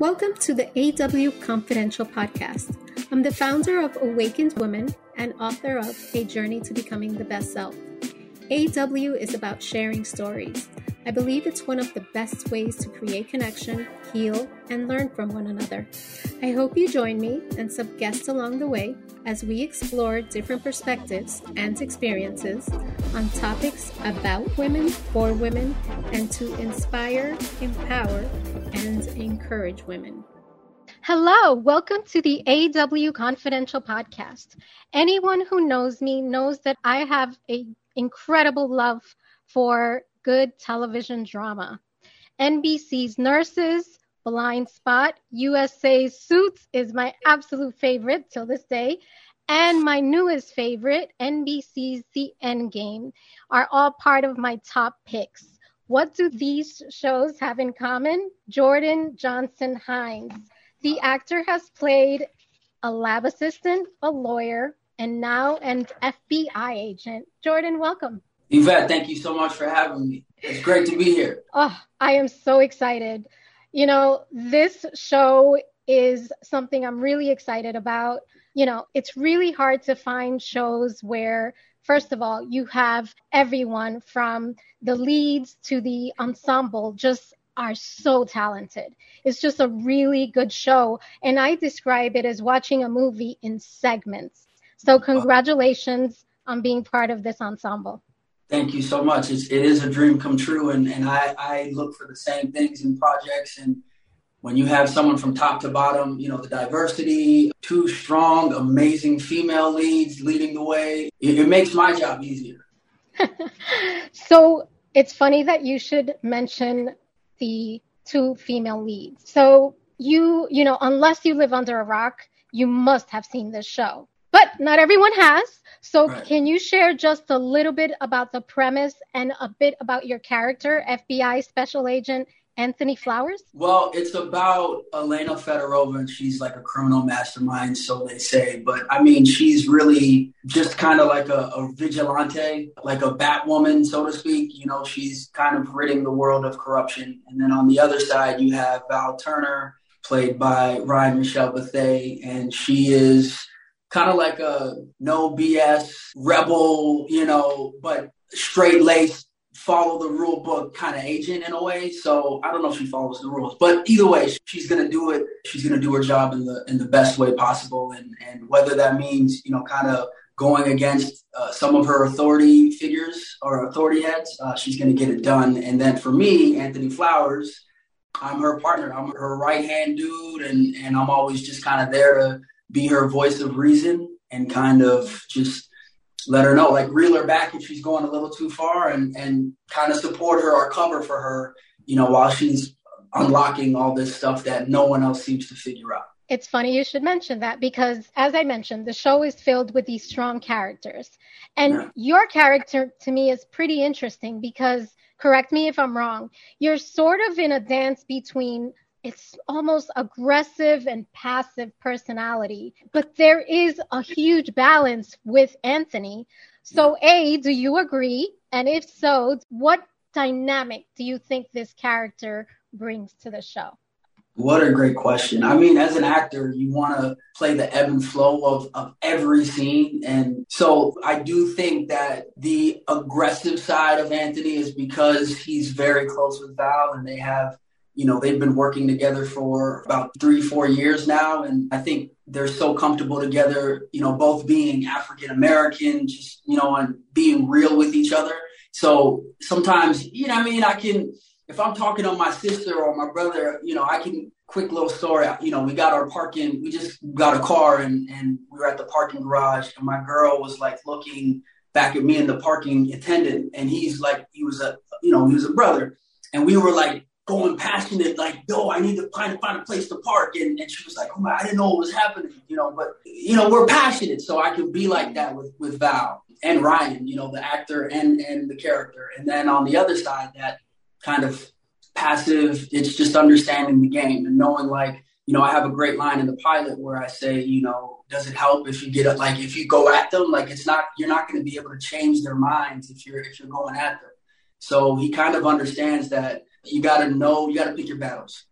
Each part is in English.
Welcome to the AW Confidential podcast. I'm the founder of Awakened Women and author of A Journey to Becoming the Best Self. AW is about sharing stories. I believe it's one of the best ways to create connection, heal, and learn from one another. I hope you join me and some guests along the way as we explore different perspectives and experiences on topics about women, for women, and to inspire, empower, and encourage women. Hello, welcome to the AW Confidential podcast. Anyone who knows me knows that I have an incredible love for good television drama. NBC's Nurses, Blind Spot, USA's Suits is my absolute favorite till this day. And my newest favorite, NBC's The Endgame, are all part of my top picks. What do these shows have in common? Jordan Johnson Hinds. The actor has played a lab assistant, a lawyer, and now an FBI agent. Jordan, welcome. Yvette, thank you so much for having me. It's great to be here. Oh, I am so excited. You know, this show is something I'm really excited about. You know, it's really hard to find shows where first of all, you have everyone from the leads to the ensemble just are so talented. It's just a really good show. And I describe it as watching a movie in segments. So, congratulations on being part of this ensemble. Thank you so much. It's, it is a dream come true. And, and I, I look for the same things in projects. And when you have someone from top to bottom, you know, the diversity, two strong, amazing female leads leading the way, it, it makes my job easier. so it's funny that you should mention the two female leads. So you, you know, unless you live under a rock, you must have seen this show. But not everyone has. So right. can you share just a little bit about the premise and a bit about your character, FBI special agent Anthony Flowers? Well, it's about Elena Fedorova, and she's like a criminal mastermind, so they say. But I mean, she's really just kind of like a, a vigilante, like a Batwoman, so to speak. You know, she's kind of ridding the world of corruption. And then on the other side, you have Val Turner, played by Ryan Michelle Bathe, and she is kind of like a no BS rebel, you know, but straight laced follow the rule book kind of agent in a way. So I don't know if she follows the rules, but either way, she's going to do it. She's going to do her job in the in the best way possible, and and whether that means you know kind of going against uh, some of her authority figures or authority heads, uh, she's going to get it done. And then for me, Anthony Flowers, I'm her partner. I'm her right hand dude, and and I'm always just kind of there to be her voice of reason and kind of just let her know, like reel her back if she's going a little too far and, and kind of support her or cover for her, you know, while she's unlocking all this stuff that no one else seems to figure out. It's funny you should mention that because, as I mentioned, the show is filled with these strong characters. And yeah. your character to me is pretty interesting because, correct me if I'm wrong, you're sort of in a dance between it's almost aggressive and passive personality. But there is a huge balance with Anthony. So, A, do you agree? And if so, what dynamic do you think this character brings to the show? What a great question. I mean, as an actor, you want to play the ebb and flow of, of every scene. And so I do think that the aggressive side of Anthony is because he's very close with Val and they have you know, they've been working together for about three, four years now. And I think they're so comfortable together, you know, both being African American, just, you know, and being real with each other. So sometimes, you know, I mean, I can, if I'm talking to my sister or my brother, you know, I can quick little story. You know, we got our parking, we just got a car and, and we were at the parking garage and my girl was like looking back at me and the parking attendant and he's like, he was a, you know, he was a brother. And we were like, going passionate, like, yo, I need to find, find a place to park. And, and she was like, oh my, I didn't know what was happening, you know, but, you know, we're passionate. So I can be like that with, with Val and Ryan, you know, the actor and, and the character. And then on the other side, that kind of passive, it's just understanding the game and knowing like, you know, I have a great line in the pilot where I say, you know, does it help if you get it? Like, if you go at them, like it's not, you're not going to be able to change their minds if you're, if you're going at them. So he kind of understands that you got to know, you got to pick your battles.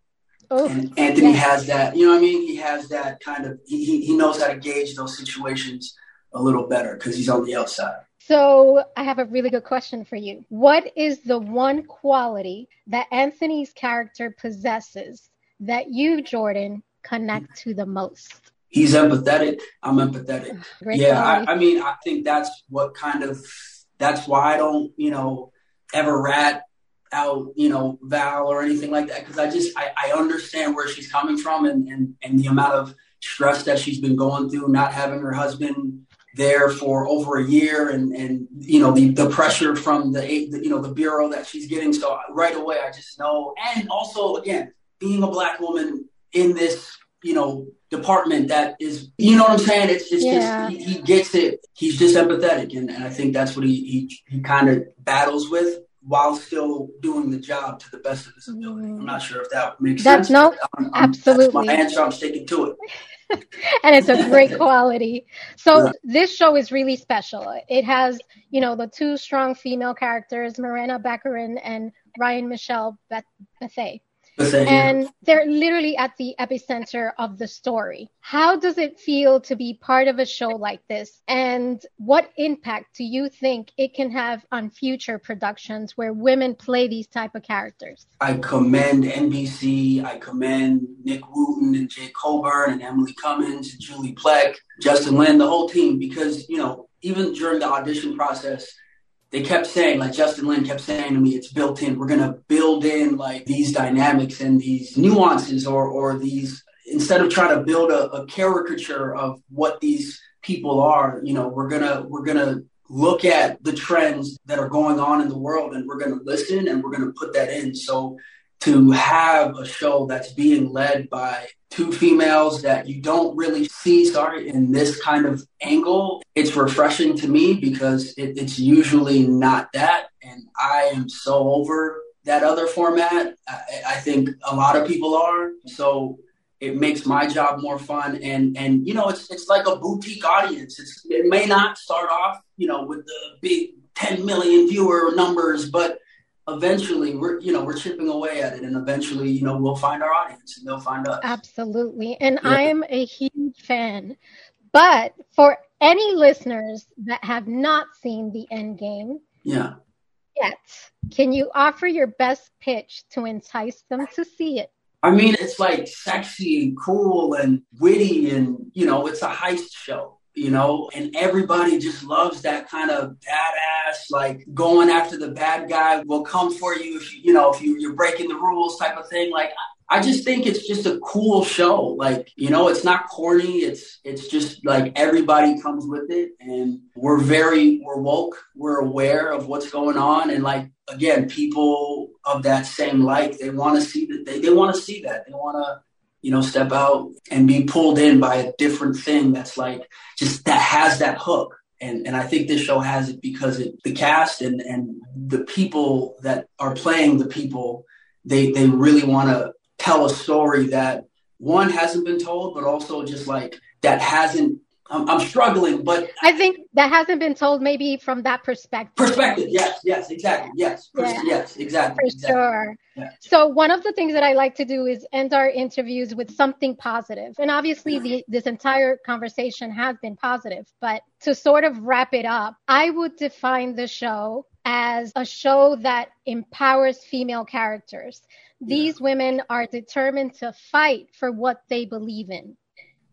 Oh, and Anthony yes. has that, you know what I mean? He has that kind of, he, he knows how to gauge those situations a little better because he's on the outside. So I have a really good question for you. What is the one quality that Anthony's character possesses that you, Jordan, connect to the most? He's empathetic. I'm empathetic. Great yeah, I, I, mean, I think that's what kind of that's why I don't, you know, ever rat out, you know, Val or anything like that because I just I, I understand where she's coming from and, and and the amount of stress that she's been going through, not having her husband there for over a year and and you know the the pressure from the, the you know the bureau that she's getting. So uh, right away i just know and also again being a black woman in this you know department that is you know what i'm saying? It's, it's yeah. just he, he, gets it. He's just empathetic and, and i think that's what he he, he kind of battles with while still doing the job to the best of his ability i'm not sure if that makes that's sense no absolutely my answer i'm sticking to it and it's a great quality. So yeah. this show is really special. It has, you know, the two strong female characters, Morena Baccarin and Ryan Michelle Beth- Bathe and they're literally at the epicenter of the story. How does it feel to be part of a show like this? And what impact do you think it can have on future productions where women play these type of characters? I commend NBC. I commend Nick Wootton and Jake Coburn and Emily Cummins and Julie Plec, Justin Lin, the whole team, because, you know, even during the audition process, they kept saying, like Justin Lin kept saying to me, it's built in. We're gonna build in like these dynamics and these nuances, or or these instead of trying to build a, a caricature of what these people are. You know, we're gonna we're gonna look at the trends that are going on in the world, and we're gonna listen and we're gonna put that in. So to have a show that's being led by two females that you don't really see sorry in this kind of angle. It's refreshing to me because it, it's usually not that and i am so over that other format. I, I, think a lot of people are so it makes my job more fun. And and you know it's it's like a boutique audience. It's, it may not start off you know with the big 10 million viewer numbers but eventually we're you know we're chipping away at it and eventually you know we'll find our audience and they'll find us. Absolutely. And yeah. i'm a huge fan. But for any listeners that have not seen the end game yeah. yet can you offer your best pitch to entice them to see it? I mean it's like sexy and cool and witty and you know it's a heist show you know, and everybody just loves that kind of badass, like going after the bad guy will come for you if you, you know, if you, you're breaking the rules type of thing. Like, I just think it's just a cool show. Like, you know, it's not corny. It's, it's just like everybody comes with it and we're very, we're woke. We're aware of what's going on. And like, again, people of that same like, they want to see that, they, they want to see that. They want to, you know, step out and be pulled in by a different thing that's like just that has that hook. And and I think this show has it because it the cast and and the people that are playing the people, they they really want to tell a story that one hasn't been told, but also just like that hasn't I'm, I'm, struggling, but I think that hasn't been told maybe from that perspective. Perspective, yes, yes, exactly, yes, yeah. yes, exactly, for exactly. sure. Yeah. So one of the things that I like to do is end our interviews with something positive, and obviously the, this entire conversation has been positive. But to sort of wrap it up, I would define the show as a show that empowers female characters. These yeah. women are determined to fight for what they believe in.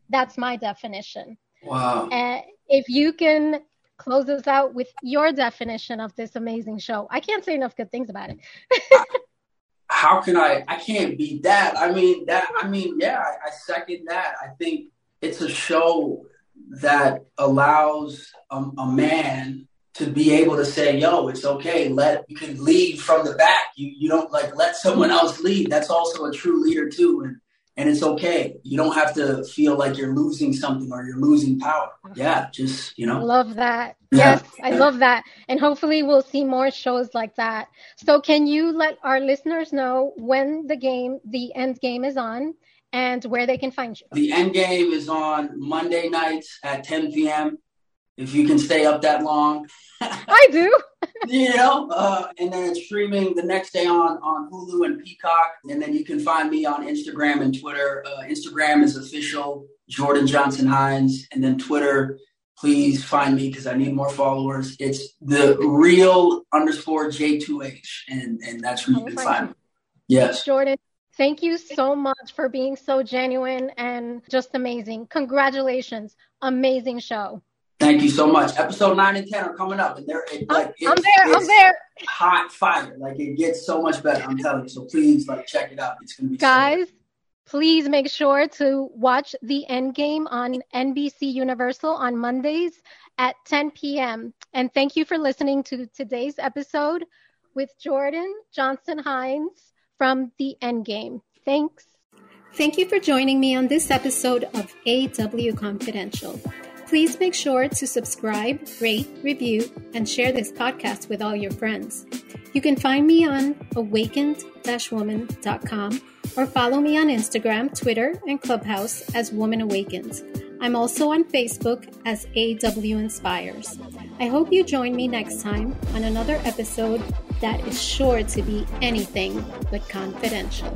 That's my definition. Wow. And if you can close us out with your definition of this amazing show, I can't say enough good things about it. How can I? I can't beat that. I mean, that, I mean, yeah, I, I second that. I think it's a show that allows a, a man to be able to say, "Yo, it's okay. Let you can lead from the back. You you don't like let someone else lead. That's also a true leader too." And and it's okay. You don't have to feel like you're losing something or you're losing power. Yeah, just, you know. Love that. Yeah. Yes, I love that. And hopefully we'll see more shows like that. So can you let our listeners know when the game, the end game is on and where they can find you? The end game is on Monday nights at 10 p.m. if you can stay up that long. I do. you know, uh, and then it's streaming the next day on on Hulu and Peacock, and then you can find me on Instagram and Twitter. Uh, Instagram is official Jordan Johnson Hinds, and then Twitter. Please find me because I need more followers. It's the real underscore J2H, and and that's where you can find me. Yes, Jordan. Thank you so much for being so genuine and just amazing. Congratulations. Amazing show. Thank you so much. Episode nine and ten are coming up, and they're it, like I'm there. I'm there. Hot fire, like it gets so much better. I'm telling you. So please, like, check it out. It's gonna be guys. So please make sure to watch the End Game on NBC Universal on Mondays at 10 p.m. And thank you for listening to today's episode with Jordan Johnson Hinds from the End Game. Thanks. Thank you for joining me on this episode of AW Confidential. Please make sure to subscribe, rate, review, and share this podcast with all your friends. You can find me on awakened-woman.com or follow me on Instagram, Twitter, and Clubhouse as Woman Awakens. I'm also on Facebook as AW Inspires. I hope you join me next time on another episode that is sure to be anything but confidential.